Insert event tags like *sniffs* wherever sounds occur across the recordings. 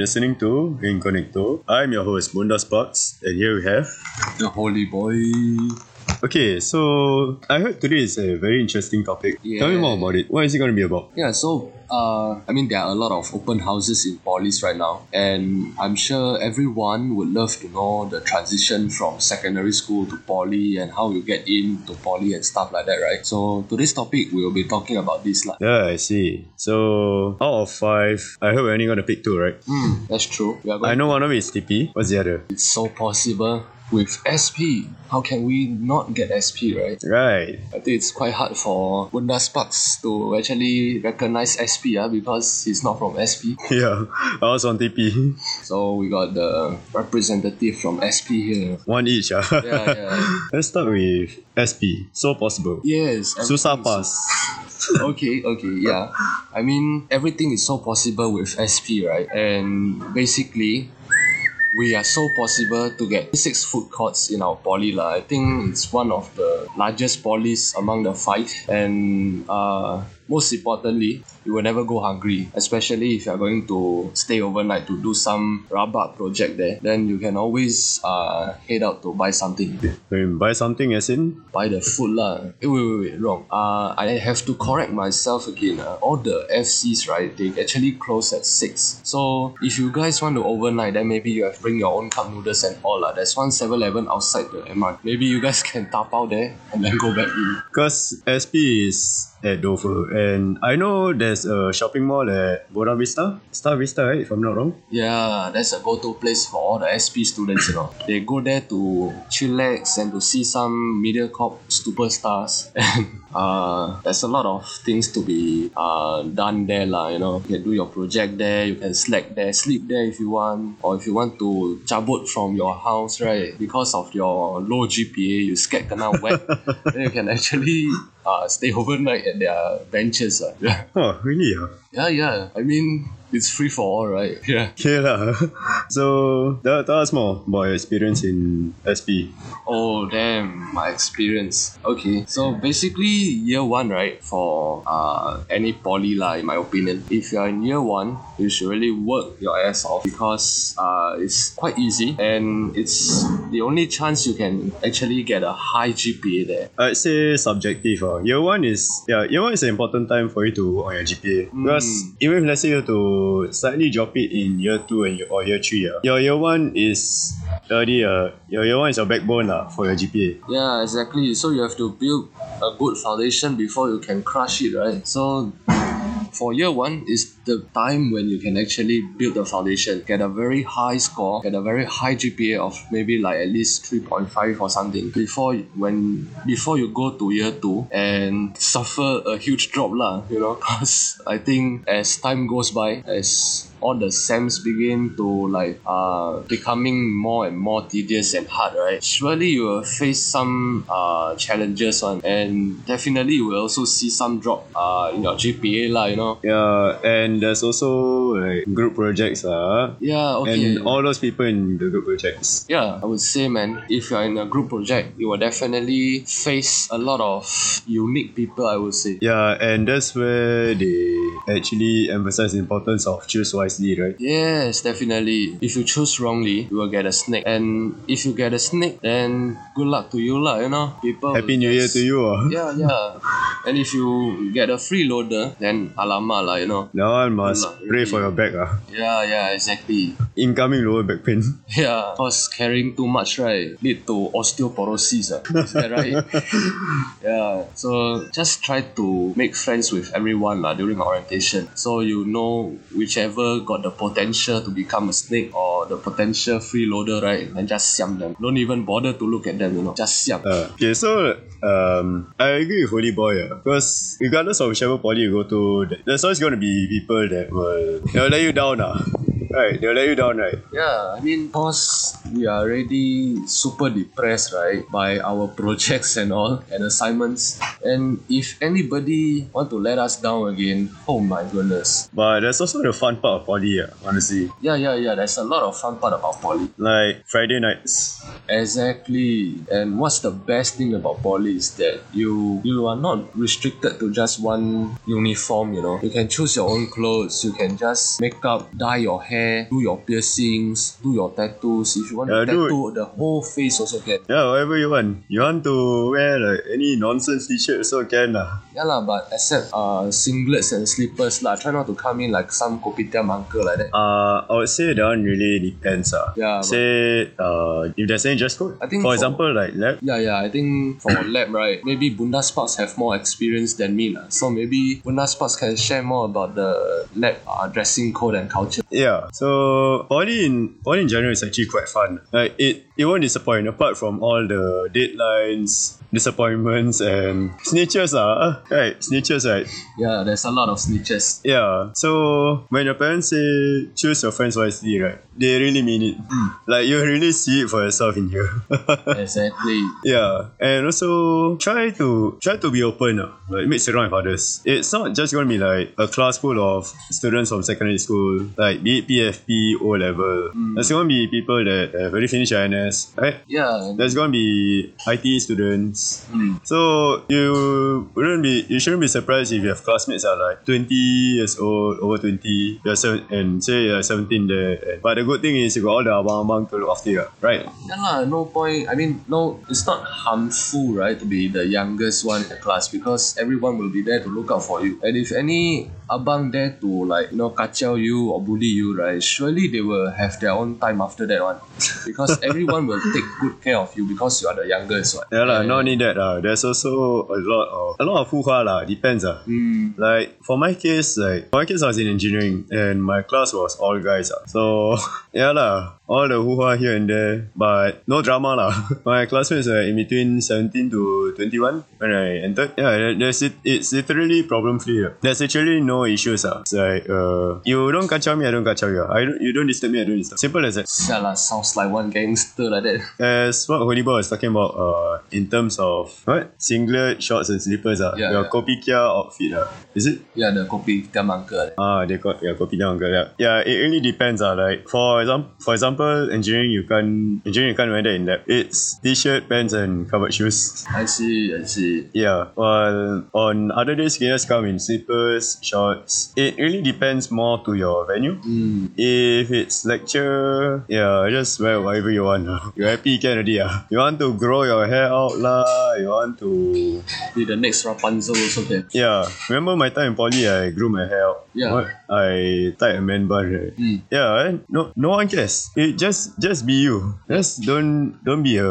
Hello, you are listening to Incognito. I'm your host, Bunda Sparks, and here we have. The holy boy. Okay, so I heard today is a very interesting topic. Tell me more about it. What is it going to be about? Yeah, so uh, I mean, there are a lot of open houses in polys right now, and I'm sure everyone would love to know the transition from secondary school to poly and how you get in to poly and stuff like that, right? So today's topic we'll be talking about this, lah. Yeah, I see. So, out of five, I hope we're only to pick two, right? Hmm, that's true. I know one of it is TP. What's the other? It's so possible with SP. How can we not get SP, right? Right. I think it's quite hard for Bunda Sparks to actually recognize SP ah, because he's not from SP. *laughs* Yeah, I was on TP. So we got the representative from SP here. One each. ah. Yeah, yeah. *laughs* Let's start with SP. So possible. Yes. Everything pass. *laughs* okay, okay, yeah. I mean, everything is so possible with SP, right? And basically, we are so possible to get six food courts in our poly. lah. I think it's one of the largest polys among the five. And uh, most importantly, you will never go hungry, especially if you're going to stay overnight to do some rabak project there. Then you can always uh, head out to buy something. When buy something as in? buy the food lah. Wait, wait, wait, wrong. Uh, I have to correct myself again. Uh. All the FCs, right, they actually close at 6. So, if you guys want to overnight, then maybe you have to bring your own cup noodles and all lah. There's one 7-Eleven outside the MR. Maybe you guys *laughs* can tap out there and then go back in. Because SP is at Dover and I know there's a shopping mall at Buona Vista. Star Vista, right? If I'm not wrong. Yeah, that's a go-to place for all the SP students, you know. *laughs* They go there to chillax and to see some MediaCorp superstars. *laughs* And uh, there's a lot of things to be uh, done there, lah, you know. You can do your project there, you can slack there, sleep there if you want. Or if you want to cabut from your house, right, because of your low GPA, you scared kena wet, *laughs* then you can actually uh, stay overnight at their benches. Uh. Oh, really? ah? yeah, yeah. I mean, it's free for all, right? *laughs* Yeah. Okay lah. *laughs* So, tell, tell us more about your experience in SP. Oh damn, my experience. Okay, so basically year one, right? For uh any poly lah, in my opinion. If you're in year one, you should really work your ass off because uh it's quite easy and it's the only chance you can actually get a high GPA there. I'd say subjective. Uh. Year one is yeah, year one is an important time for you to on your GPA. Because even if let's say you have slightly drop it in year two and year, or year three, uh, your year one is already uh, your year one is your backbone lah for your GPA. Yeah, exactly. So you have to build a good foundation before you can crush it, right? So for year one is the time when you can actually build the foundation, get a very high score, get a very high GPA of maybe like at least 3.5 or something before when before you go to year two and suffer a huge drop lah, you know, *laughs* because I think as time goes by, as all the SEMs begin to like uh becoming more and more tedious and hard, right? Surely you will face some uh challenges one and definitely you will also see some drop uh in your GPA lah, you know. Yeah, and there's also like group projects uh, Yeah, okay. and all those people in the group projects. yeah, I would say, man, if you're in a group project, you will definitely face a lot of unique people, I would say. Yeah, and that's where they actually emphasize the importance of choose wisely, right? Yes, definitely. If you choose wrongly, you will get a snake. And if you get a snake, then good luck to you, lah, you know. People Happy New Year to you. Uh. Yeah, yeah. And if you get a freeloader, then alamak lah, you know. That one must pray really. for your back. Uh. Yeah, yeah, exactly. Incoming lower back pain. *laughs* Yeah, cause carrying too much, right, lead to osteoporosis. ah. *laughs* Is that right? *laughs* yeah. So just try to make friends with everyone lah during orientation. So you know whichever got the potential to become a snake or the potential freeloader, right? And just siam them. Don't even bother to look at them, you know. Just siam. Uh, okay, so um, I agree with Holy Boy uh, because regardless of whichever poly you go to, th- there's always going to be people that will they'll let you down. Uh. Right, they'll let you down, right? Yeah, I mean, cause we are already super depressed, right, by our *laughs* projects and all and assignments. And if anybody want to let us down again, oh my goodness. But that's also the fun part of poly, yeah, honestly. Yeah, yeah, yeah. There's a lot of fun part about poly. Like Friday nights. Exactly. And what's the best thing about poly is that you you are not restricted to just one uniform, you know. You can choose your own clothes, you can just make up, dye your hair, do your piercings, do your tattoos. If you want Yeah, to tattoo the whole face also can. Yeah, whatever you want. You want to wear like any nonsense t-shirt also can lah. Yeah lah, but except uh singlets and slippers lah. Try not to come in like some kopitiam uncle like that. Uh, I would say that one really depends ah. Yeah, Say uh, if there's dress code. I think for for- example like lab. Yeah, yeah. I think for *coughs* lab, right? Maybe Bunda Sparks have more experience than me, lah. So maybe Bunda Sparks can share more about the lab uh, dressing code and culture. Yeah. So poly in poly in general is actually quite fun. Like it it won't disappoint apart from all the deadlines, disappointments and snitches ah. Right, snitches right. Yeah, there's a lot of snitches. Yeah. So when your parents say choose your friends wisely, right? They really mean it. Like you really see it for yourself in here. *laughs* Exactly. yeah. And also try to try to be open. ah. Like mix around with others. It's not just gonna be like a class full of students from secondary school, like be it PFP, O level. There's gonna be people that have already finished INS, right? Yeah. There's gonna be IT students. Mm. So you wouldn't be you shouldn't be surprised if you have classmates that are like 20 years old, over 20, you're seven, and say you're 17 there. And, but the good thing is you got all the abang-abang to look after you, right? Yeah lah, no point. I mean, no, it's not harmful, right, to be the youngest one in the class because everyone will be there to look out for you. And if any abang there to like you know kacau you or bully you, right, surely they will have their own time after that one, *laughs* because everyone will take good care of you because you are the youngest one. Yeah lah, not only that lah. There's also a lot of a lot of hoo-ha lah. Depends ah. Mm, Like for my case, like for my case, I was in engineering and my class was all guys. ah. So *laughs* yeah lah, all the hoo ha here and there, but no drama lah. *laughs* my classmates were in between 17 to 21 when I entered. Yeah, there's it, it's literally problem free. ah. There's actually no issues. Ah, It's like uh, you don't kacau me, I don't kacau you. I don't, you don't disturb me, I don't disturb. Simple as that. yeah lah, sounds like one gangster like that. *laughs* As what Holy Boy was talking about, uh, in terms of what singlet, shorts, and slippers, ah, Yeah, your yeah. kopikia outfit, ah, is it? Yeah, the kopi tiam uncle. Ah, they got yeah, kopitiam uncle. Yeah, yeah. It really depends. Ah, like for example, for example, engineering you can engineering you can't wear that in lab. It's t-shirt, pants, and covered shoes. I see, I see. Yeah. While on other days, you can just come in slippers, shorts. It really depends more to your venue. Mm. If it's lecture, yeah, just wear whatever you want. You happy can already. Ah. You want to grow your hair out lah. You want to Be the next Rapunzel also can. Yeah, remember my time in poly, I grew my hair out. Yeah. What? I tied a man bun. Right? Mm. Yeah, and no, no one cares. It just, just be you. Just don't, don't be a,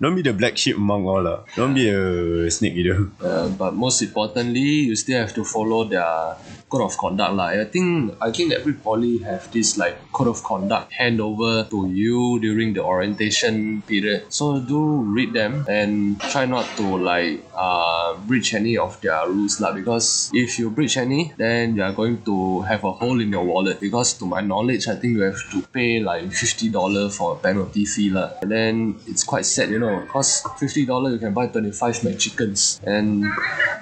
don't be the black sheep among all lah. Don't be a snake either. Uh, but most importantly, you still have to follow their code of conduct lah. I think I think every poly have this like code of conduct hand over to you during the orientation period. So do read them and try not to like uh, breach any of their rules lah. Because if you breach any, then you are going to have a hole in your wallet. Because to my knowledge, I think you have to pay like fifty dollar for a penalty fee lah. And then it's quite sad, you know, cause fifty dollar you can buy twenty five McChickens and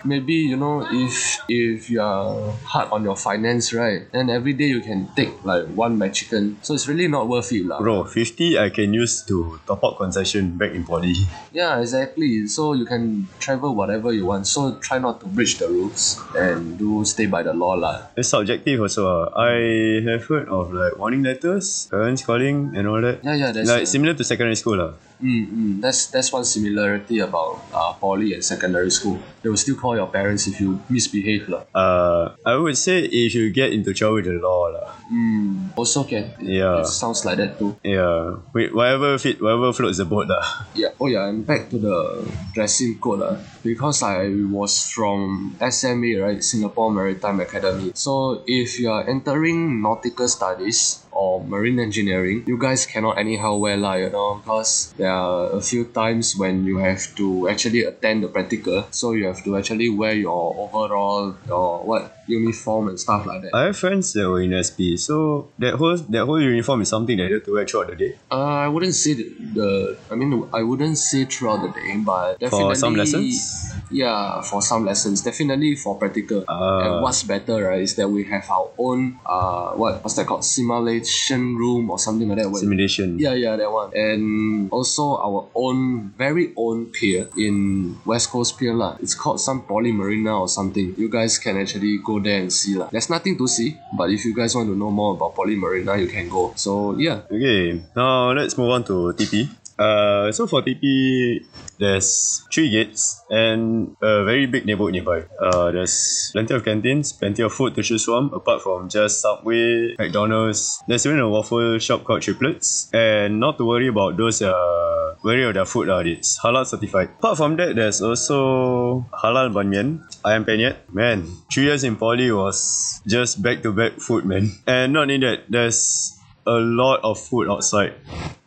maybe you know if if you are hard on your finance right And every day you can take like one McChicken so it's really not worth it lah. Bro, 50 I can use to top up concession back in poly. *laughs* yeah exactly so you can travel whatever you want so try not to breach the rules and do stay by the law lah. It's subjective also. ah. I have heard of like warning letters, parents calling and all that. yeah yeah that's Like a- similar to secondary school lah. Mm, mm, that's that's one similarity about uh, poly and secondary school. They will still call your parents if you misbehave lah. Uh, I would say if you get into trouble with the law lah. Mm, also can. Yeah. It sounds like that too. Yeah, wait, whatever fit, whatever floats the boat lah. *laughs* Yeah. Oh yeah, and back to the dressing code uh, because I was from SMA, right, Singapore Maritime Academy. So if you are entering nautical studies or marine engineering, you guys cannot anyhow wear lah, you know, because there are a few times when you have to actually attend the practical, so you have to actually wear your overall, your what uniform and stuff like that. I have friends that were in SP, so that whole that whole uniform is something that you have to wear throughout the day. Uh, I wouldn't say the, the I mean I wouldn't say throughout the day, but definitely For some lessons? Yeah, for some lessons, definitely for practical. Ah. and what's better, right, is that we have our own uh what what's that called simulation room or something like that. where- Simulation. yeah, yeah, that one. And also our own, very own pier in West Coast Pier lah. It's called some Poly Marina or something. You guys can actually go there and see lah. There's nothing to see, but if you guys want to know more about Poly Marina, you can go. So yeah, Okay, now let's move on to TP. Uh, so for TP, there's three gates and a very big neighborhood nearby. Uh, there's plenty of canteens, plenty of food to choose from, apart from just Subway, McDonald's. There's even a waffle shop called Triplets, and not to worry about those uh, worry of their food lah. It's halal certified. Apart from that, there's also halal ban mian, ayam penyet. Man, three years in poly was just back to back food, man. And not only that, there's a lot of food outside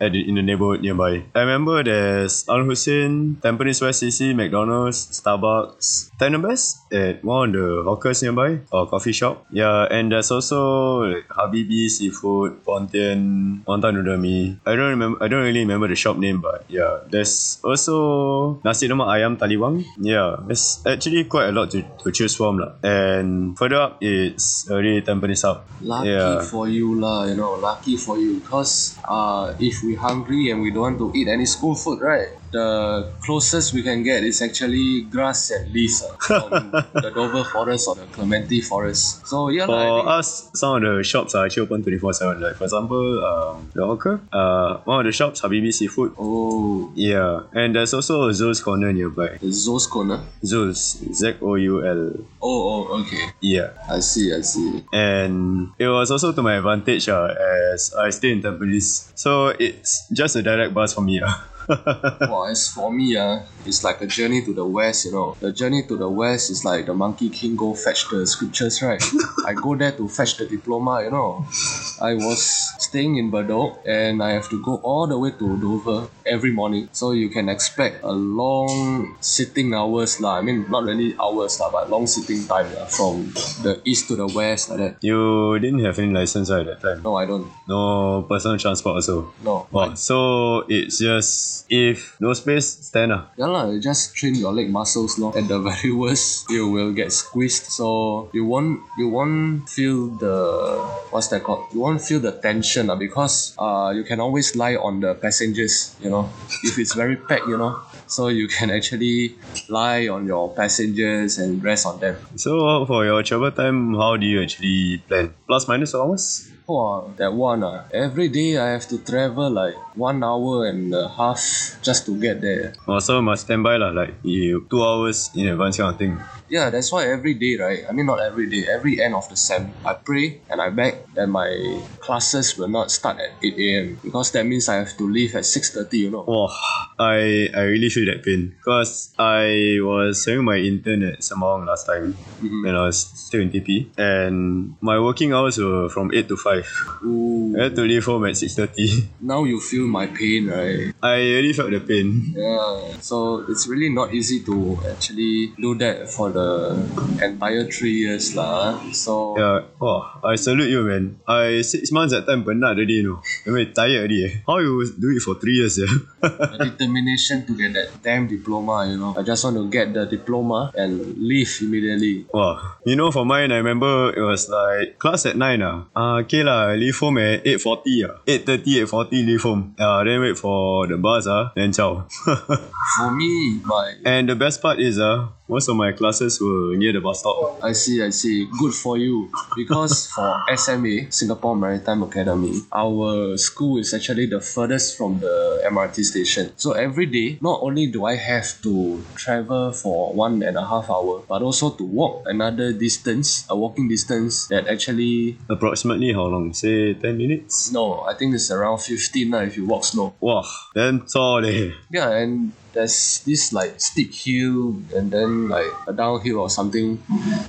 at the, in the neighborhood nearby. I remember there's Al Hussein, Tampines West CC, McDonald's, Starbucks, Tenebas at one of the hawkers nearby or coffee shop. Yeah, and there's also like Habibi Seafood, Pontian, Wonton Noodle Mee. I don't remember. I don't really remember the shop name, but yeah, there's also Nasi Lemak Ayam Taliwang. Yeah, there's actually quite a lot to, to choose from lah. And further up, it's already Tampines Hub. lucky Yeah. for you lah, you know, lucky for you. Cause uh, if we hungry and we don't want to eat any school food, right? The closest we can get is actually grass and leaves uh, *laughs* from the Dover Forest or the Clementi Forest. So yeah, For think- us, some of the shops are actually open 24 7. Like, for example, um, the hawker, uh, one of the shops, Habibi Seafood. oh, Yeah, and there's also a Zoul's Corner nearby. the Zo's Corner. Zoul's, Z O U L. Oh, oh, okay. Yeah. I see, I see. And it was also to my advantage uh, as I stay in Tampines. So it's just a direct bus for me. *laughs* *laughs* Well, as for me, uh, it's like a journey to the west, you know. The journey to the west is like the Monkey King go fetch the scriptures, right? *laughs* I go there to fetch the diploma, you know. I was staying in Bedok and I have to go all the way to Dover every morning. So you can expect a long sitting hours, lah. I mean, not really hours, lah, but long sitting time lah, from the east to the west, like that. you didn't have any license right, at that time? No, I don't. No personal transport also? No. Wow. So it's just, if no space, stand uh. Yeah lah, you just train your leg muscles lor. At the *laughs* very worst, you will get squeezed. So you won't you won't feel the what's that called? You won't feel the tension lah because uh you can always lie on the passengers, you know. If it's very packed, you know. So you can actually lie on your passengers and rest on them. So for your travel time, how do you actually plan? Plus minus hours? Wow, that one ah. Every day I have to travel like one hour and a half just to get there. Also must stand by lah, like you two hours in advance kind of thing. Yeah, that's why every day, right? I mean, not every day, every end of the sem, I pray and I beg that my classes will not start at 8 a.m. because that means I have to leave at 6.30, you know. Wow, I I really feel that pain because I was having my intern at Sembawang last time Mhm. when I was still in TP, and my working hours were from eight to five. Ooh, I had to leave home at six thirty. *laughs* now you feel my pain, right? I really felt the pain. Yeah, so it's really not easy to actually do that for the entire three years, lah. So Yeah, wow, I salute you, man. I six months that time penat already, you know. I mean, tired already. Eh. How you do it for three years, yeah? *laughs* the determination to get that damn diploma, you know. I just want to get the diploma and leave immediately. Wow. You know, for mine, I remember it was like class at 9 ah. Uh, okay lah, I leave home at 8.40 ah. 8.30, 8.40 leave home. Uh, then wait for the bus ah. Then ciao. *laughs* For me, my and the best part is ah, most of my classes were near the bus stop. I see, I see. Good for you. Because *laughs* for SMA, Singapore Maritime Academy, our school is actually the furthest from the MRT station. So every day, not only do I have to travel for one and a half hour, but also to walk another distance, a walking distance that actually, Approximately how long? Say 10 minutes? no, I think it's around 15 now if you walk slow. Wow, then leh. Yeah, and there's this like steep hill and then like a downhill or something.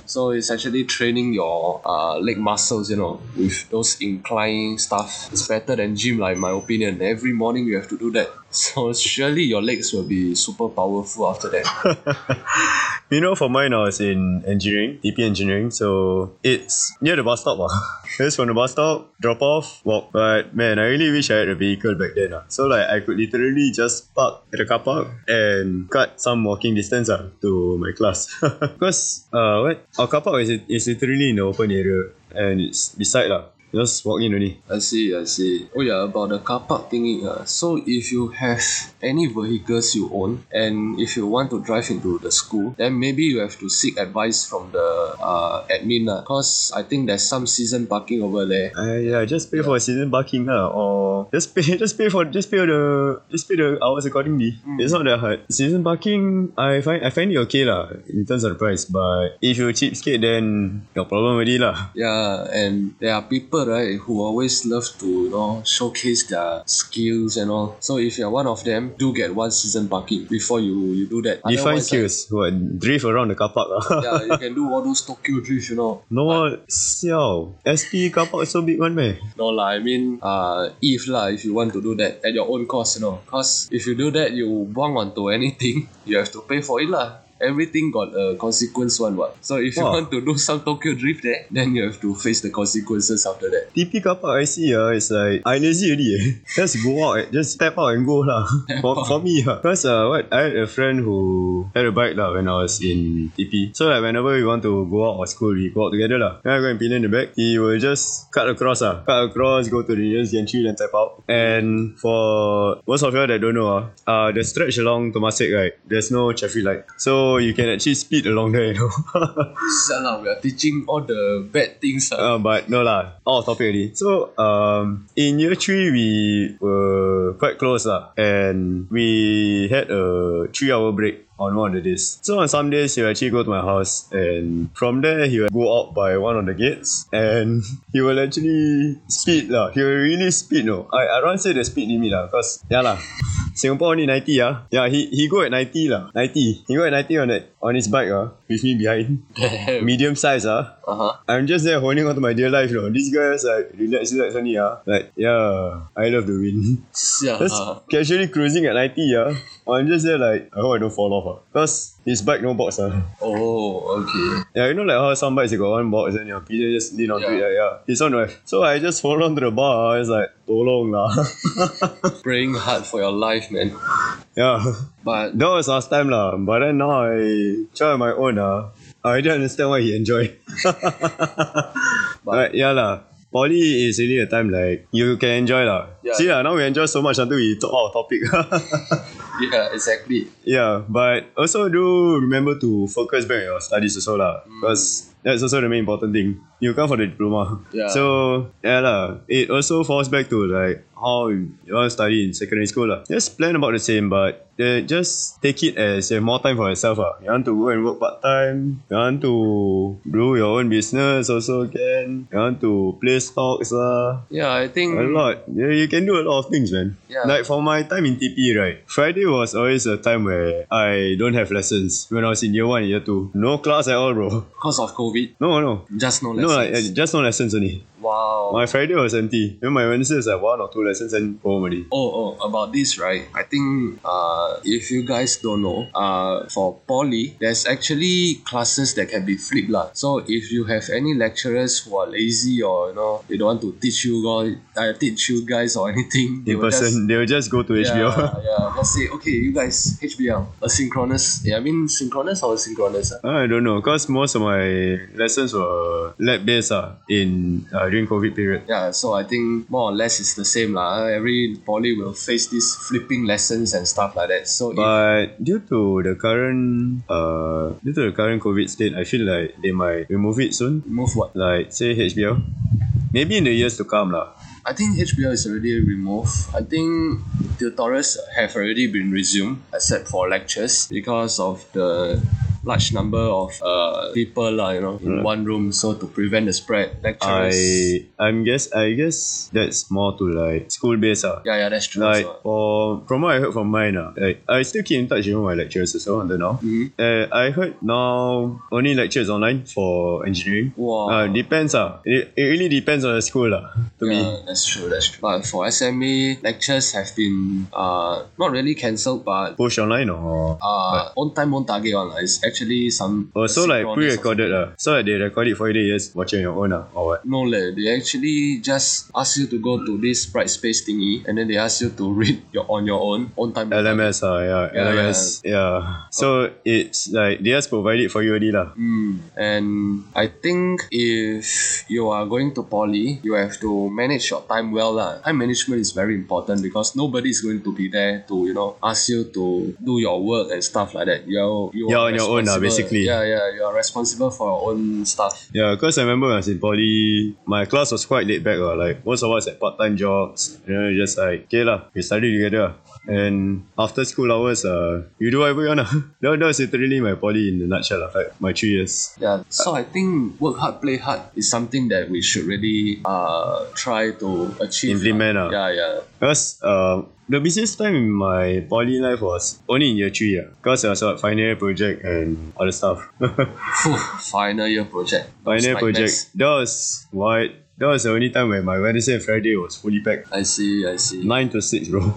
So it's actually training your uh, leg muscles, you know, with those incline stuff. It's better than gym, like my opinion. Every morning you have to do that. So surely your legs will be super powerful after that. *laughs* You know, for mine, I was in engineering, TP engineering, so it's near the bus stop. Uh. *laughs* Just from the bus stop, drop off, walk. But man, I really wish I had a vehicle back then. Uh. So like, I could literally just park at the car park and cut some walking distance uh, to my class. *laughs* Because uh, what our car park is, is literally in the open area and it's beside lah. Just walk in only. I see, I see. Oh yeah, about the car park thingy. Uh, so if you have any vehicles you own and if you want to drive into the school, then maybe you have to seek advice from the uh, admin. Uh, Cause I think there's some season parking over there. Uh, yeah, just pay for season parking lah, or just pay, *laughs* just pay for, just pay the, just pay the hours accordingly. It's not that hard. Season parking, I find, I find it okay lah in terms of the price. But if you cheapskate, then your problem already lah. Yeah, and there are people right who always love to you know showcase their skills and all. So if you're one of them, do get one season parking before you you do that. Define Otherwise, like, skills. What drift around the car park ah? *laughs* yeah, you can do all those Tokyo drift, you know. no, siao. SP car park is so big one meh? No lah, I mean, uh, if lah, if you want to do that at your own cost, you know. Cause if you do that, you buang onto anything, *laughs* you have to pay for it lah. Everything got a consequence one what. So if you Wow. want to do some Tokyo drift there, then you have to face the consequences after that. TP car park I see ah, it's like I lazy already eh. *laughs* Just go out, eh. just step out and go lah. *laughs* for, for me ah, cause uh, what I had a friend who had a bike lah when I was in TP. So like whenever we want to go out of school, we go out together lah. Then I go and pin in the back. He will just cut across ah, cut across, go to the nearest gantry, then tap out. And for most of you that don't know ah, uh, the stretch along Temasek right, there's no traffic light, so you can actually speed along there. You know. *laughs* Salah, we are teaching all the bad things. Uh. Uh, but no lah, of topic already. So um, in year three we were quite close lah, and we had a three-hour break on one of the days. So on some days he will actually go to my house, and from there he will go out by one of the gates, and *laughs* he will actually speed lah. He will really speed. No, I I don't say the speed limit lah, cause yeah lah. Singapore only 90 ah. Yeah, he he go at 90 lah. 90. He go at 90 on that on his bike ah, with me behind. *laughs* Medium size ah. Uh huh. I'm just there holding on to my dear life, you know. These guys like relax, relax only, ah. Like, yeah, I love the wind. Yeah. *laughs* Just casually cruising at 90, yeah. I'm just there like, I hope I don't fall off, ah. Cause his bike no box, ah. Oh, okay. Yeah, you know like how some bikes they got one box and your pedal just lean onto Yeah. it, yeah, yeah. His one right. So I just hold on to the bar, ah. it's like, tolong lah. *laughs* Praying hard for your life, man. yeah. But That was last time lah. But then now I try on my own, ah. I don't understand why he enjoy. *laughs* but yeah lah. Poly is really a time like you can enjoy lah. Yeah. See lah, now we enjoy so much until we talk out topic. *laughs* yeah, exactly. yeah, but also do remember to focus back on your studies also lah. Mm. Because that's also the main important thing. You come for the diploma. Yeah. So yeah lah. It also falls back to like how you want to study in secondary school lah. Just plan about the same, but uh, just take it as you have more time for yourself ah. You want to go and work part time. You want to do your own business also can. You want to play stocks lah. Yeah, I think A lot. Yeah, you can do a lot of things, man. Yeah. Like for my time in TP, right? Friday was always a time where I don't have lessons. When I was in year one, year two, no class at all, bro. *laughs* because of COVID, No, no, just no no, like lessons. just no lessons only. Wow. My Friday was empty. Then my Wednesday is like one or two lessons and home already. Oh, oh, about this, right? I think uh, if you guys don't know, uh, for poly, there's actually classes that can be flipped lah. So if you have any lecturers who are lazy or you know they don't want to teach you guys, uh, teach you guys or *laughs* anything, they In will person, just they will just go to HBL. yeah, yeah. Let's say okay, you guys HBL asynchronous. Yeah, I mean synchronous or asynchronous. ah? I don't know, cause most of my lessons were lab based uh, in uh, during COVID period. Yeah, so I think more or less it's the same lah. Every poly will face these flipping lessons and stuff like that. So But due to the current uh due to the current COVID state, I feel like they might remove it soon. move what? Like say HBL. Maybe in the years to come lah. I think HBL is already removed. I think tutorials have already been resumed, except for lectures, because of the large number of uh, people lah, you know, in one room, so to prevent the spread, lecturers. I I'm guess I guess that's more to like school based ah. yeah, yeah, that's true. Like also. for from what I heard from mine ah, like I still keep in touch with my lecturers also until now. Mhm. Uh, I heard now only lectures online for engineering. Wow. Uh, depends ah. It, it really depends on the school lah. To me. That's true. That's true. But for SMA lectures have been uh not really cancelled, but Push online or uh on time on target one. lah. It's actually some. oh so like pre-recorded lah. So like they record it for you, then you just watch it on your own ah, or what? No, leh. They actually just ask you to go to this Brightspace thingy, and then they ask you to read your on your own on time. LMS ah, yeah, Yeah, LMS, yeah. So it's like they just provide it for you already lah. Mm. And I think if you are going to poly, you have to manage your time well. lah. Time management is very important because nobody is going to be there to, you know, ask you to do your work and stuff like that. You're, you You're are on your own lah, responsible- basically. Yeah, yeah, you are responsible for your own stuff. Yeah, because I remember when I was in poly, my class was quite laid back. lah. Like most of us had part time jobs. You know, just like okay lah, we study together. lah. And after school hours, uh, you do whatever you wanna. *laughs* that, that was literally my poly in a nutshell. lah. Like my three years. Yeah, so I think work hard, play hard is something that we should really uh try to achieve. Implement, lah. ah. Yeah, yeah. Because uh, the busiest time in my poly life was only in year three. Yeah, because I was a final year project and other stuff. *laughs* Final year project. Final year project. That was what. That was the only time where my Wednesday and Friday was fully packed. I see, I see. Nine to six, bro. *laughs*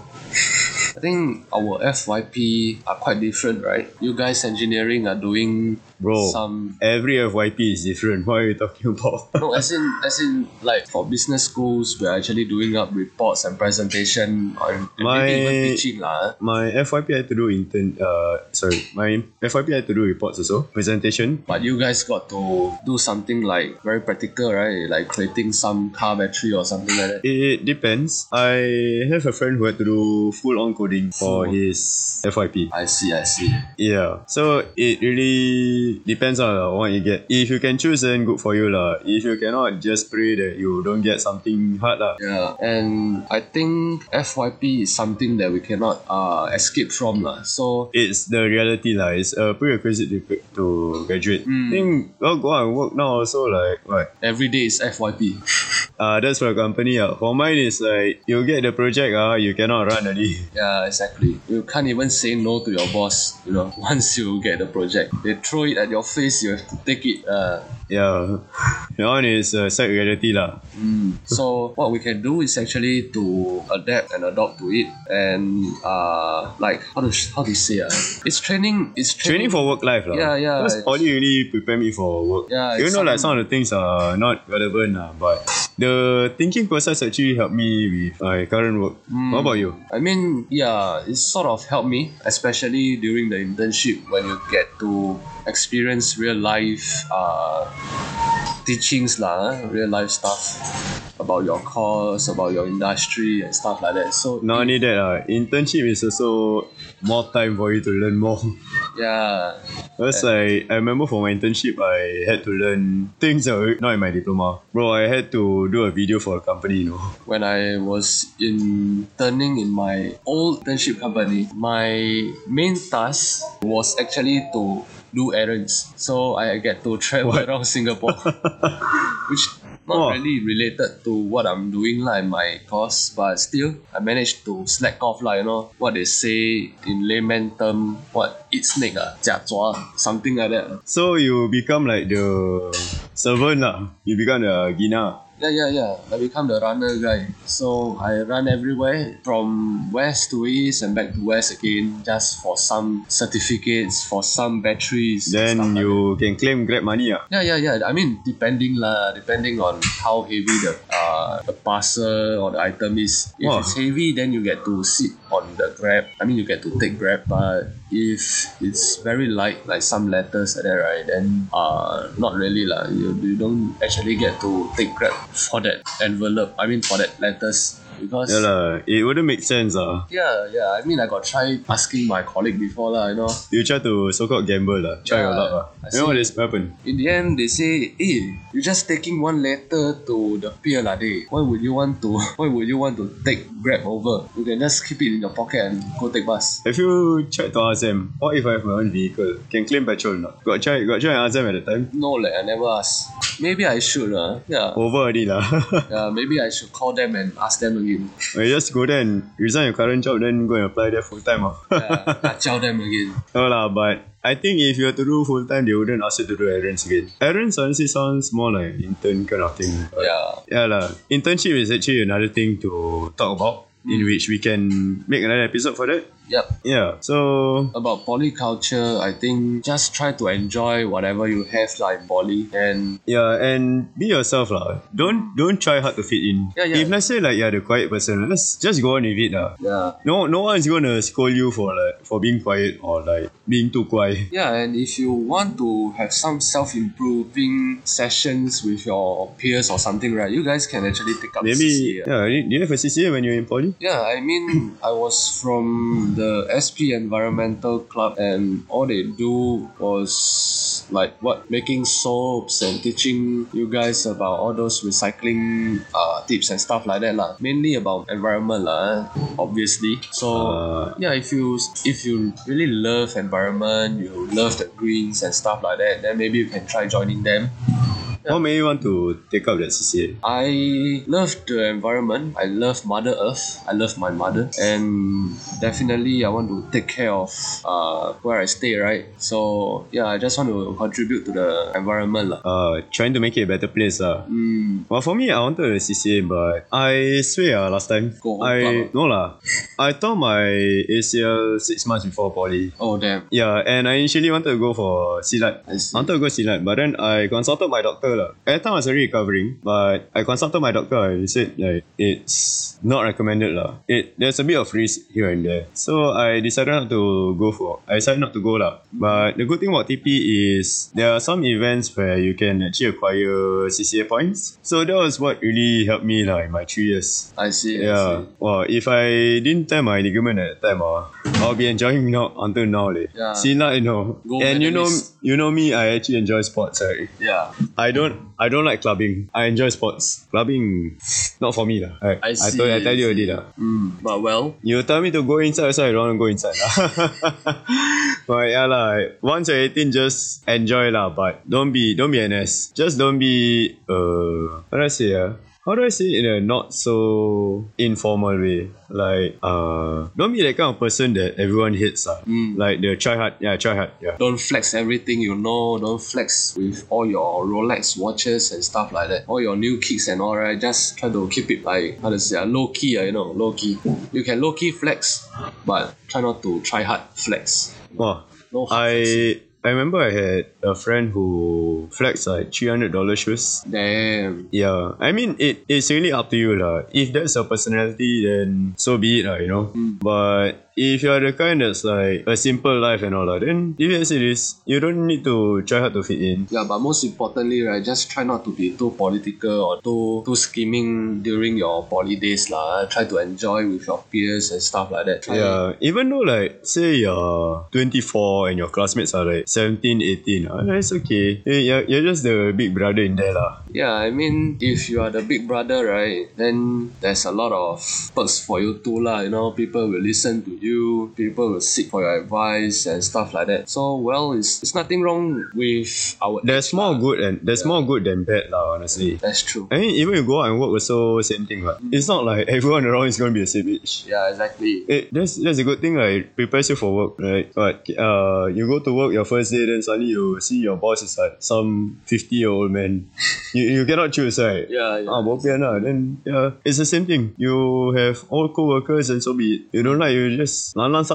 I think our FYP are quite different, right? You guys engineering are doing Bro, some every FYP is different. *laughs* What are you talking about? no as in as in like for business schools we're actually doing up reports and presentation on My- even teaching lah. my FYP had to do intern. Uh, sorry, my FYP had to do reports also, presentation. But you guys got to do something like very practical, right? Like creating some car battery or something like that. It depends. I have a friend who had to do full on coding for Full. his FYP. I see, I see. Yeah, so it really depends on what you get. If you can choose, then good for you lah. If you cannot, just pray that you don't get something hard lah. Yeah, and I think FYP is something that we cannot uh escape from lah. So It's the reality lah. It's a prerequisite to, to graduate. Mm. I think well, go out and work now also like what? every day is FYP. *laughs* Uh, that's for company. Uh. For mine, it's like you get the project, uh, you cannot run already. *laughs* Yeah, exactly. You can't even say no to your boss, you know, *laughs* once you get the project. They throw it at your face, you have to take it. Uh, Yeah, that one is a sad reality lah. mm. So what we can do is actually to adapt and adopt to it and uh like how to how to say uh, it's training it's Training training, for work life lah. Yeah, yeah, Because poly really prepare me for work. Yeah, Even though like some- of the things are not relevant lah, but the thinking process actually helped me with my current work. Hmm. What about you? I mean, yeah, it sort of helped me, especially during the internship when you get to experience real life uh, teachings lah, real life stuff about your course, about your industry and stuff like that. So Not only that, uh, internship is also more time for you to learn more. *laughs* yeah, Because I, I remember for my internship, I had to learn things that were not in my diploma. Bro, I had to do a video for a company, you know. when I was interning in my old internship company, my main task was actually to do errands. So I get to *laughs* travel What? around Singapore, *laughs* which not Wow. really related to what I'm doing like in my course, but still I managed to slack off like you know what they say in layman term, what eat snake ah, 假抓, something like that. So you become like the servant lah. You become the Gina. Yeah, yeah, yeah. I become the runner guy. So I run everywhere from west to east and back to west again, just for some certificates, for some batteries. Then like you can claim Grab money ah. Yeah, yeah, yeah. I mean, depending lah, depending on how heavy the uh the parcel or the item is. If Wow. it's heavy, then you get to sit on the grab. I mean, you get to take grab. But if it's very light, like some letters like that, right? Then uh, not really lah. You, you don't actually get to take grab for that envelope. I mean, for that letters. Because Yeah lah, it wouldn't make sense ah. yeah, yeah. I mean, I got try asking my colleague before lah. You know, You try to so-called gamble lah. Try your luck lah. I You know what is see. is what happened? in the end they say, "Hey, you're just taking one letter to the pier lah, day. Why would you want to? *laughs* Why would you want to take Grab over? You can just keep it in your pocket and go take bus." Have you tried to ask them, what if I have my own vehicle? Can claim petrol or not? Got try, got try and ask them at the time? No, like I never asked. Maybe I should, uh, yeah. Over already lah. *laughs* Yeah, maybe I should call them and ask them again. Or you just go there and resign your current job, then go and apply there full time. ah. Yeah, tell *laughs* them again. no lah, but I think if you have to do full time, they wouldn't ask you to do errands again. Errands honestly sounds more like intern kind of thing. Yeah. Yeah lah. Internship is actually another thing to talk about, in which we can make another episode for that. Yep. Yeah. So About poly culture, I think just try to enjoy whatever you have like poly and yeah, and be yourself lah. Don't don't try hard to fit in. Yeah, yeah. If let's say like you're the quiet person, let's just go on with it lah. yeah. No, no one's gonna scold you for like for being quiet or like being too quiet. *laughs* Yeah, and if you want to have some self-improving sessions with your peers or something, right? You guys can actually take up Maybe CCA. yeah. Do you have a CCA when you're in poly? Yeah, I mean, I was from the SP Environmental Club, and all they do was like what making soaps and teaching you guys about all those recycling uh, tips and stuff like that lah. Mainly about environment lah, eh, obviously. So Uh, yeah, if you if you really love environment, you love the greens and stuff like that, then maybe you can try joining them. What made you want to take up that CCA? I love the environment. I love Mother Earth. I love my mother, and definitely I want to take care of uh, where I stay. Right. So yeah, I just want to contribute to the environment, lah. Uh, trying to make it a better place lah. Mm, Well, for me, I wanted a CCA, but I swear ah, last time Go I club no lah. I tore my ACL six months before poly. oh damn. Yeah, and I initially wanted to go for Silat. I. I wanted to go Silat, but then I consulted my doctor lah. At the time I was already recovering, but I consulted my doctor and he said like it's not recommended lah. It there's a bit of risk here and there. So I decided not to go for. I decided not to go lah. But the good thing about TP is there are some events where you can actually acquire CCA points. So that was what really helped me lah in my three years. I see. I Yeah. see. Wow. If I didn't tear my ligament at that time, uh, I'll be enjoying *laughs* now until now. Leh. Yeah. Silat, you know. Gold and you know, you know me. I actually enjoy sports. Right? Yeah. I don't. I don't like clubbing. I enjoy sports. Clubbing, *sniffs* not for me lah. Right. I I, told, I see, tell you I already see. lah. Mm, but well. You tell me to go inside, so I don't want to go inside *laughs* but yeah lah. Once you're 18, just enjoy lah. But don't be don't be NS. Just don't be uh. Do I say ah? How do I say it in a not so informal way? Like uh, don't be that kind of person that everyone hates ah. Mm. Like the try hard, yeah, try hard, yeah. Don't flex everything you know. Don't flex with all your Rolex watches and stuff like that. All your new kicks and all right. Just try to keep it like how to say uh, low key. Uh, you know, low key. You can low key flex, but try not to try hard flex. Wow. No hard flexing. I remember I had a friend who flexed like three hundred dollar shoes. Damn. Yeah, I mean it. It's really up to you lah. If that's your personality, then so be it lah. You know. Mm. But if you're the kind that's like a simple life and all that, then if you say this, you don't need to try hard to fit in. Yeah, but most importantly, right, just try not to be too political or too too scheming during your poly days, lah. Try to enjoy with your peers and stuff like that. Try Yeah, even though like say you're 24 and your classmates are like 17, 18, ah, that's okay. You're, you're just the big brother in there lah. Yeah, I mean, if you are the big brother, right, then there's a lot of perks for you too, lah. You know, people will listen to you, people will seek for your advice and stuff like that. So, well, it's, it's nothing wrong with our. There's more lah. good and there's more good than bad lah. Honestly. That's true. I mean, even you go out and work also same thing. Right? It's not like *laughs* everyone around is going to be the same age. Yeah, exactly. It, that's, that's a good thing. Like, it prepares you for work, right? But uh, you go to work your first day, then suddenly you see your boss is like some 50 year old man. *laughs* you, you cannot choose, right? Yeah, yeah. Ah, bo pian lah. Then yeah, it's the same thing. You have all co-workers and so be it. You don't like, you just Lan-lan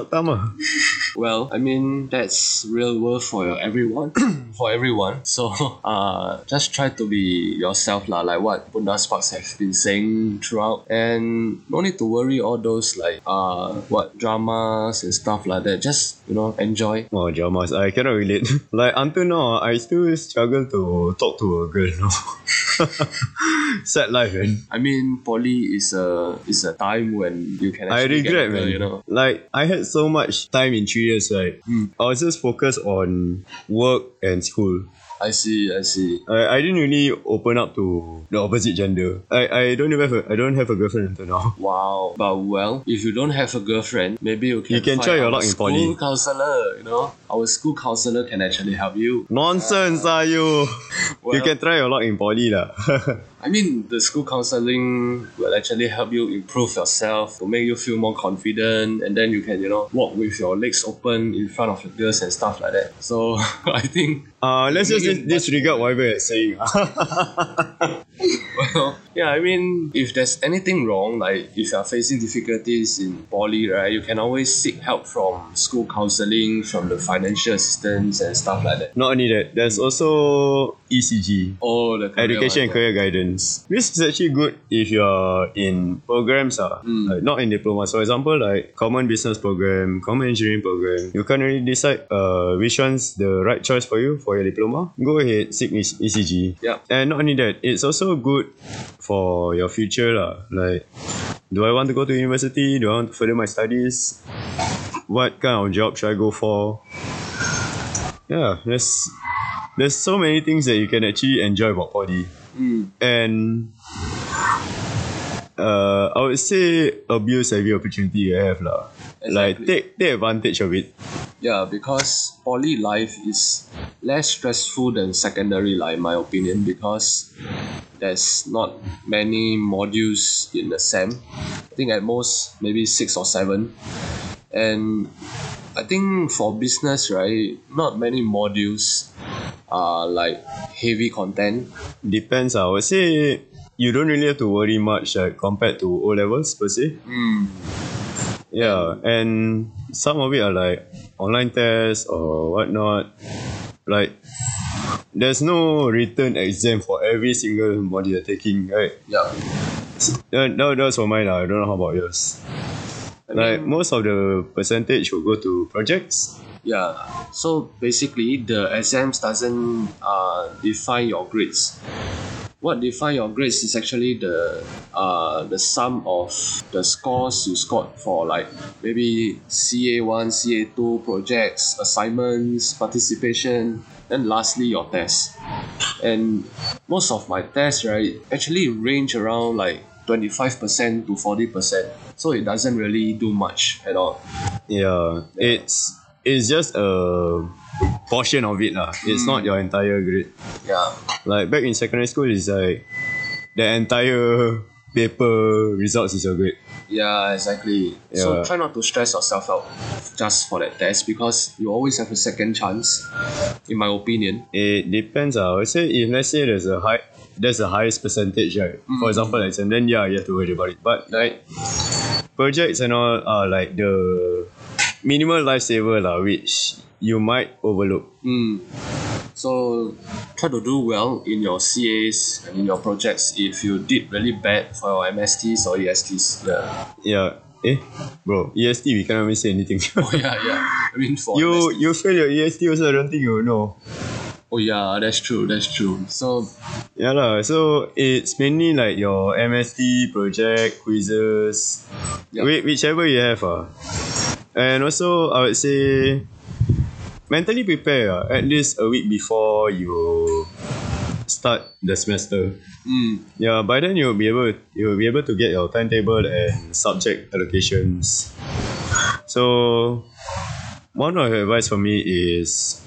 Well, I mean that's real world for your everyone, *clears throat* for everyone. So *laughs* uh, just try to be yourself lah, like what Bunda Sparks have been saying throughout, and no need to worry all those like uh what dramas and stuff like that. Just you know enjoy. Oh, dramas. I cannot relate. *laughs* like until now, I still struggle to talk to a girl. No. *laughs* Sad life, man. I mean, poly is a is a time when you can. I regret, girl, man. You know. Like I had so much time in three years, right? Hmm. I was just focused on work and school. I see. I see. I, I didn't really open up to the opposite gender. I, I don't even have a, I don't have a girlfriend until now. *laughs* Wow. But well, if you don't have a girlfriend, maybe you can. You can try your our luck in school poly. counselor. You know, our school counselor can actually help you. Nonsense, are you? *laughs* Well- you can try your luck in poly lah. *laughs* I mean, the school counseling will actually help you improve yourself to make you feel more confident, and then you can, you know, walk with your legs open in front of your girls and stuff like that. So *laughs* I think, uh, let's just dis- disregard whatever you're saying. *laughs* well, yeah, I mean, if there's anything wrong, like if you're facing difficulties in poly, right, you can always seek help from school counseling, from the financial assistance and stuff like that. Not only that, there's also ECG. Oh, the Education and career guidance. This is actually good if you're in programs, uh, like not in diplomas. For example, like common business program, common engineering program. You can't really decide uh, which one's the right choice for you for your diploma. Go ahead, seek ECG. Yeah. And not only that, it's also good for your future. lah. Like, do I want to go to university? Do I want to further my studies? What kind of job should I go for? Yeah, there's there's so many things that you can actually enjoy about poly. Mm. And uh, I would say abuse every opportunity you have lah. Like take take advantage of it. Yeah, because poly life is less stressful than secondary life, in my opinion, because there's not many modules in the SEM. I think at most maybe six or seven. And I think for business, right, not many modules are like heavy content. Depends. ah. I would say you don't really have to worry much like, compared to O levels per se. Mm. Yeah, and some of it are like online tests or whatnot. Like there's no written exam for every single module you're taking, right? Yeah. That, that, that's for mine. lah. I don't know how about yours. I Like mean- most of the percentage will go to projects. Yeah. So basically, the exams doesn't uh, define your grades. What define your grades is actually the uh, the sum of the scores you scored for like maybe CA one, CA two projects, assignments, participation, and lastly your test. And most of my tests right actually range around like twenty five percent to forty percent. So it doesn't really do much at all. Yeah, it's it's just a portion of it lah. It's not your entire grade. Yeah. Like back in secondary school, it's like the entire paper results is your grade. Yeah, exactly. Yeah. So try not to stress yourself out just for that test because you always have a second chance, in my opinion. It depends. ah. I would say if let's say there's a high, there's a highest percentage, right? For example, like, and then yeah, you have to worry about it. But like projects and all are like the minimal lifesaver lah, which you might overlook. Mm. So try to do well in your CAs and in your projects if you did really bad for your MSTs or ESTs. Yeah. Yeah. Eh, bro, EST we cannot even say anything. *laughs* Oh yeah, yeah. I mean for you MST. you fail your EST also. I don't think you know. Oh yeah, that's true. That's true. So Yeah lah. So it's mainly like your MST project quizzes, Yeah. whichever you have ah. And also I would say mentally prepare ah, at least a week before you start the semester. mm, Yeah, by then you'll be able you'll be able to get your timetable and subject allocations. So one of the advice for me is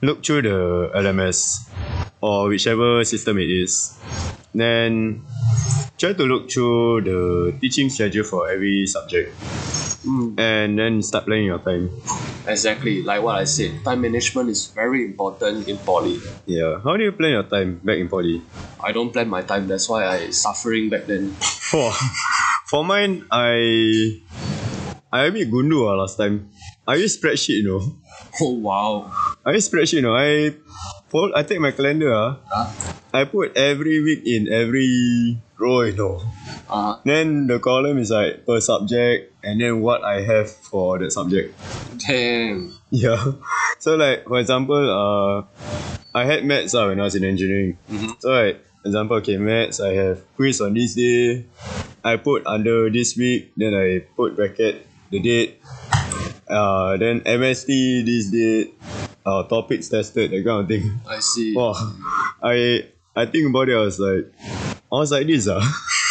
look through the LMS or whichever system it is. Then try to look through the teaching schedule for every subject mm, and then start playing your time. exactly. Like what I said, time management is very important in poly. Yeah. How do you plan your time back in poly? I don't plan my time. That's why I suffering back then. *laughs* For for mine, I I a bit gundu ah last time. I use spreadsheet, you know. *laughs* Oh wow. I use spreadsheet, you know. I fold, I take my calendar, ah. Huh? I put every week in every row, you know. Uh, Then the column is like per subject and then what I have for that subject. damn. *laughs* Yeah. So like for example, uh I had maths uh, when I was in engineering. Mhm. So like example, okay, maths I have quiz on this day. I put under this week, then I put bracket the date. Uh then MST this date, uh topics tested, that kind of thing. I see. *laughs* Wow. I I think about it I was like I was like this uh. *laughs*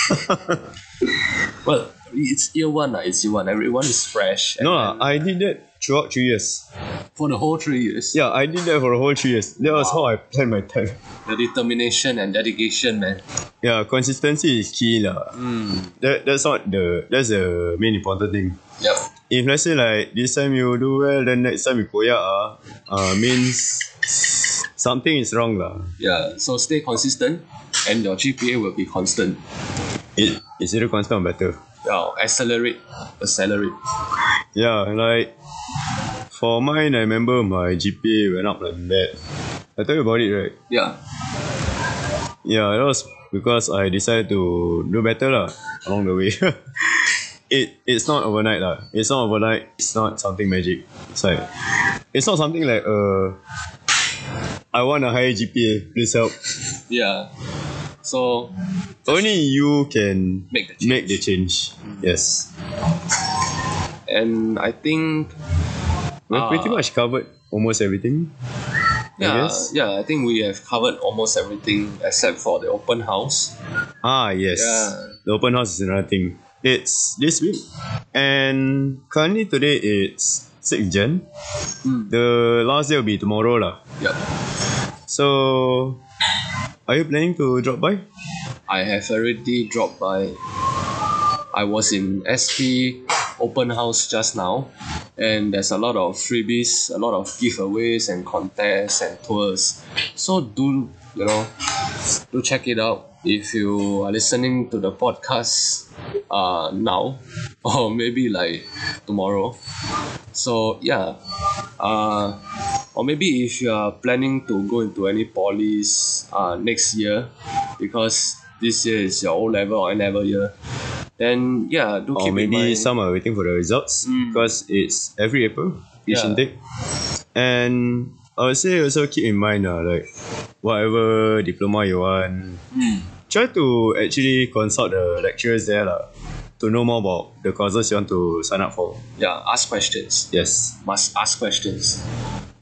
*laughs* Well, it's year one. Uh, it's year one. Everyone is fresh. no, and- I did that throughout three years. For the whole three years. Yeah, I did that for the whole three years. That was how I planned my time. The determination and dedication, man. Yeah, consistency is key lah. Mm. That that's not the that's the main important thing. Yep. If let's say like this time you do well, then next time you koyak ah, uh, means something is wrong lah. Yeah. So stay consistent, and your GPA will be constant. It is either constant or better. Yeah. Accelerate, accelerate. Yeah, like for mine, I remember my GPA went up like that. I told you about it, right? Yeah. Yeah, that was because I decided to do better lah along the way. *laughs* it it's not overnight lah. It's not overnight. It's not something magic. It's like it's not something like uh I want a higher GPA. Please help. Yeah. So Only you can make the change. make the change. Yes. and I think We've Ah. pretty much covered almost everything. I yeah, guess. yeah, I think we have covered almost everything except for the open house. Ah yes. Yeah. The open house is another thing. It's this week. And currently today it's 6th Jan. Mm. The last day will be tomorrow lah. Yeah. So are you planning to drop by? I have already dropped by. I was in SP open house just now, and there's a lot of freebies, a lot of giveaways and contests and tours. So do you know, do check it out if you are listening to the podcast uh now *laughs* or maybe like tomorrow. So yeah, uh, or maybe if you are planning to go into any polys uh, next year, because this year is your O level or N level year, then yeah, do Or keep in maybe some are waiting for the results Mm. because it's every April each Yeah. intake. And I would say also keep in mind uh, like whatever diploma you want, Mm. try to actually consult the lecturers there lah, to know more about the courses you want to sign up for. Yeah, ask questions. Yes. Must ask questions.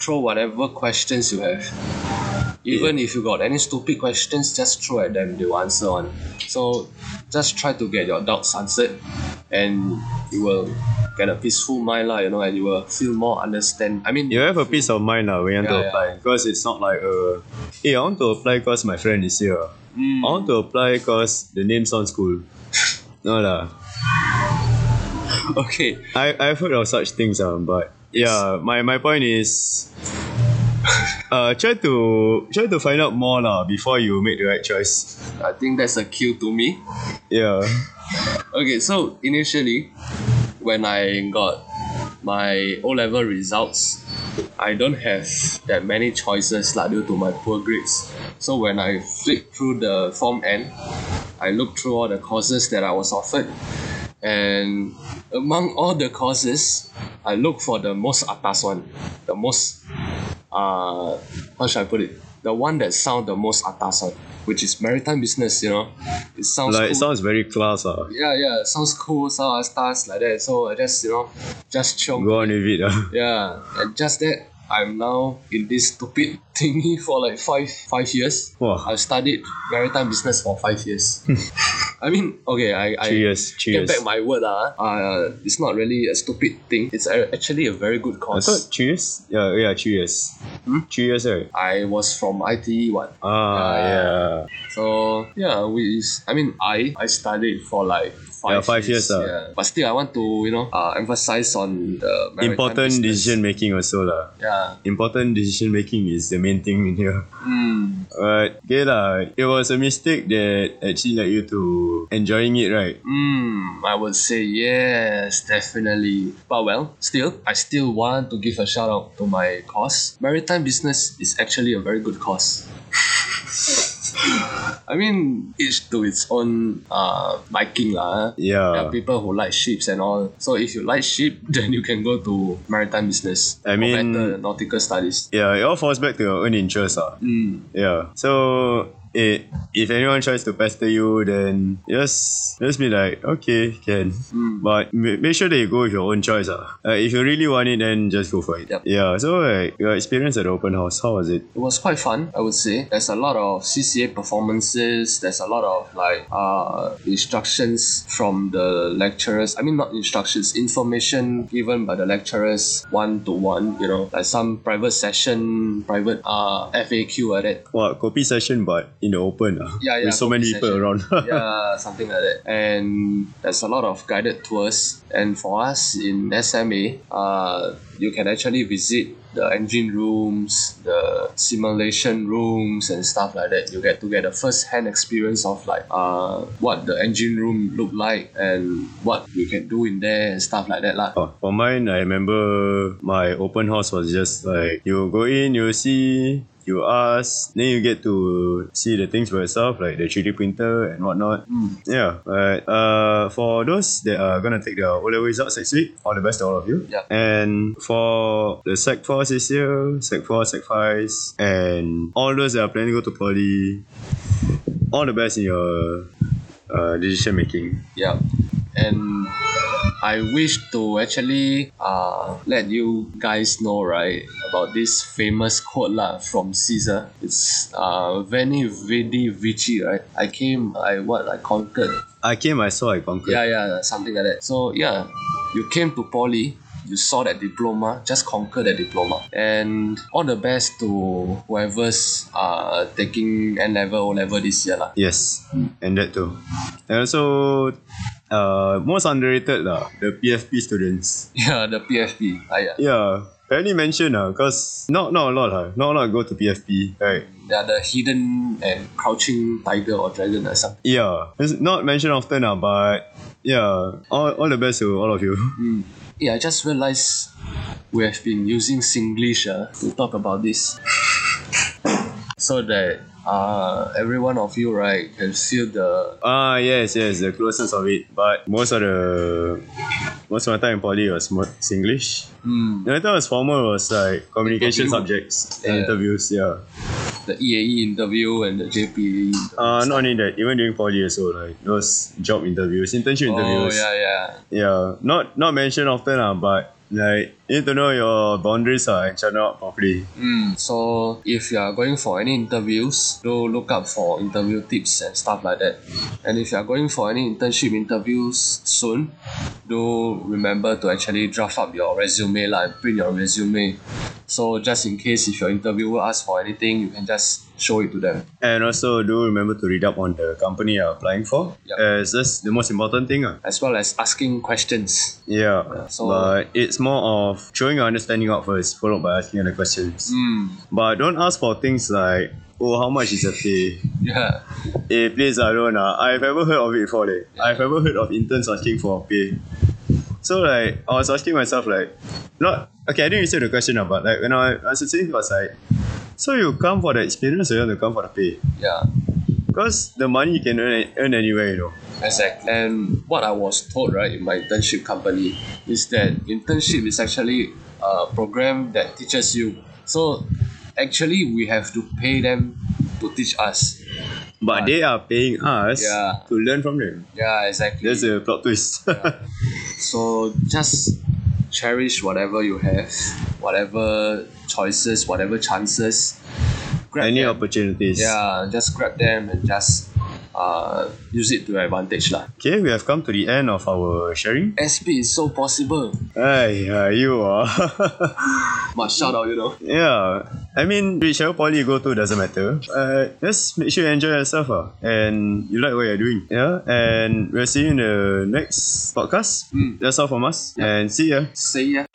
Throw whatever questions you have. Even if you got any stupid questions, just throw at them. They will answer on. So just try to get your doubts answered, and you will get a peaceful mind lah. You know, and you will feel more understand. I mean, You have a peace of mind now when you want Yeah, to yeah. apply because it's not like uh, hey, I want to apply because my friend is here. Mm. I want to apply because the name sounds cool. *laughs* No lah. okay. I I've heard of such things um, but yeah, my, my point is *laughs* uh try to try to find out more lah before you make the right choice. I think that's a cue to me. Yeah. Okay, so initially, when I got my O level results, I don't have that many choices lah due to my poor grades. So when I flipped through the form N, I looked through all the courses that I was offered, and among all the courses, I look for the most atas one, the most uh how should I put it? The one that sound the most atas one, which is maritime business. You know, it sounds Like it sounds very class ah. yeah, yeah, sounds cool, sound stars like that. So I just, you know, just chiong. Go on with it ah. Yeah, and just that I'm now in this stupid thingy for like five five years. Wow. I've studied maritime business for five years. *laughs* I mean, okay, I, I years, get years. back my word. Uh, uh, it's not really a stupid thing. It's actually a very good I course. thought three years? Yeah, yeah, three years. Hmm? Three years right? I was from ITE one. Ah Ah. yeah. So Yeah, we. I mean, I I studied for like five, Yeah, five years, ah. yeah. But still, I want to you know uh, emphasize on the Important decision making also lah. Yeah. Important decision making is the main thing in here. Mm. But okay lah, it was a mistake that actually led you to enjoying it, right? Mm, I would say yes, definitely. But well, still, I still want to give a shout out to my course. Maritime business is actually a very good course. *laughs* *laughs* I mean, each to its own uh, liking lah. There Yeah. are people who like ships and all. So if you like ship, *laughs* then you can go to maritime business. I mean- better nautical studies. Yeah, it all falls back to your own interest. Ah. Mm. Yeah. So it, if anyone tries to pester you, then just just be like, okay, can. Mm. But make sure that you go with your own choice. Ah. Uh, if you really want it, then just go for it. Yep. Yeah. So like your experience at the open house, how was it? It was quite fun, I would say. There's a lot of CCA performances. There's a lot of like uh, instructions from the lecturers. I mean, not instructions, information given by the lecturers one to one. You know, like some private session, private uh, FAQ like that. What copy session, but in the open. Ah. Yeah, yeah. With so many people around. *laughs* yeah, something like that. And there's a lot of guided tours. And for us in SMA, uh, you can actually visit the engine rooms, the simulation rooms, and stuff like that. You get to get a first-hand experience of like uh, what the engine room look like and what you can do in there and stuff like that lah. Oh, for mine, I remember my open house was just like you go in, you see, you ask, then you get to see the things for yourself, like the 3D printer and whatnot. Mm. Yeah, but uh, for those that are gonna take their O level results next week, all the best to all of you. Yeah. And for the Sec 4 this year, Sec 4, Sec 5s, and all those that are planning to go to poly, all the best in your uh, decision making. Yeah. And I wish to actually uh, let you guys know right about this famous quote lah from Caesar. It's uh Veni Vidi Vici right. I came I what I conquered. I came, I saw, I conquered. Yeah yeah something like that. So yeah, you came to poly. You saw that diploma, just conquer that diploma. And all the best to whoever's uh, taking N level, O level this year. lah. Yes, and that too. And also, uh, most underrated lah, the PFP students. *laughs* Yeah, the PFP. Ah, yeah. Yeah, barely mentioned lah, cause not not a lot lah, not a lot go to PFP, right? They are the hidden and crouching tiger or dragon or something. Yeah, it's not mentioned often lah, but yeah, all, all the best to all of you. *laughs* Yeah, I just realized we have been using Singlish uh, to talk about this. So that uh, every one of you, right, can feel the. Ah yes, yes, the closest of it. But most of the most of my time in poly was more Singlish. Mm, The other was formal was like communication Interview. subjects and Yeah. interviews. Yeah. the EAE interview and the JPE. interview. Uh, not only that, even during poly also, like those job interviews, internship interviews. oh, interviews. yeah, yeah. Yeah, not not mentioned often, uh, but like you need to know your boundaries uh, and channel out properly. Mm, so if you are going for any interviews, do look up for interview tips and stuff like that. And if you are going for any internship interviews soon, do remember to actually draft up your resume lah and print your resume. So just in case if your interviewer asks for anything, you can just show it to them. And also do remember to read up on the company you're applying for. Yup. As that's the most important thing. Uh. As well as asking questions. Yeah, so- but it's more of throwing your understanding out first, followed by asking other questions. Mm, But don't ask for things like, oh, how much is a pay? *laughs* yeah. Eh, please, I don't know. I've ever heard of it before. Like. I've ever heard of interns asking for a pay. So like, I was asking myself like, not okay. I didn't receive the question, uh, but like when I I was saying, it was like, so you come for the experience or you want to come for the pay? Yeah. Because the money you can earn, earn anywhere, you know. Exactly. And what I was told, right, in my internship company is that internship is actually a program that teaches you. So actually, we have to pay them to teach us. But they are paying us Yeah. to learn from them. Yeah, exactly. That's a plot twist. So just cherish whatever you have, whatever choices, whatever chances. Grab Any them. opportunities. Yeah, just grab them and just uh, use it to your advantage. lah. Okay, we have come to the end of our sharing. SP is so possible. Ay, uh, you are. *laughs* Must shout out, you know. yeah. I mean, whichever poly you go to doesn't matter. Uh, just make sure you enjoy yourself uh, and you like what you're doing. Yeah, and we'll see you in the next podcast. Mm. That's all from us. And see ya. See ya.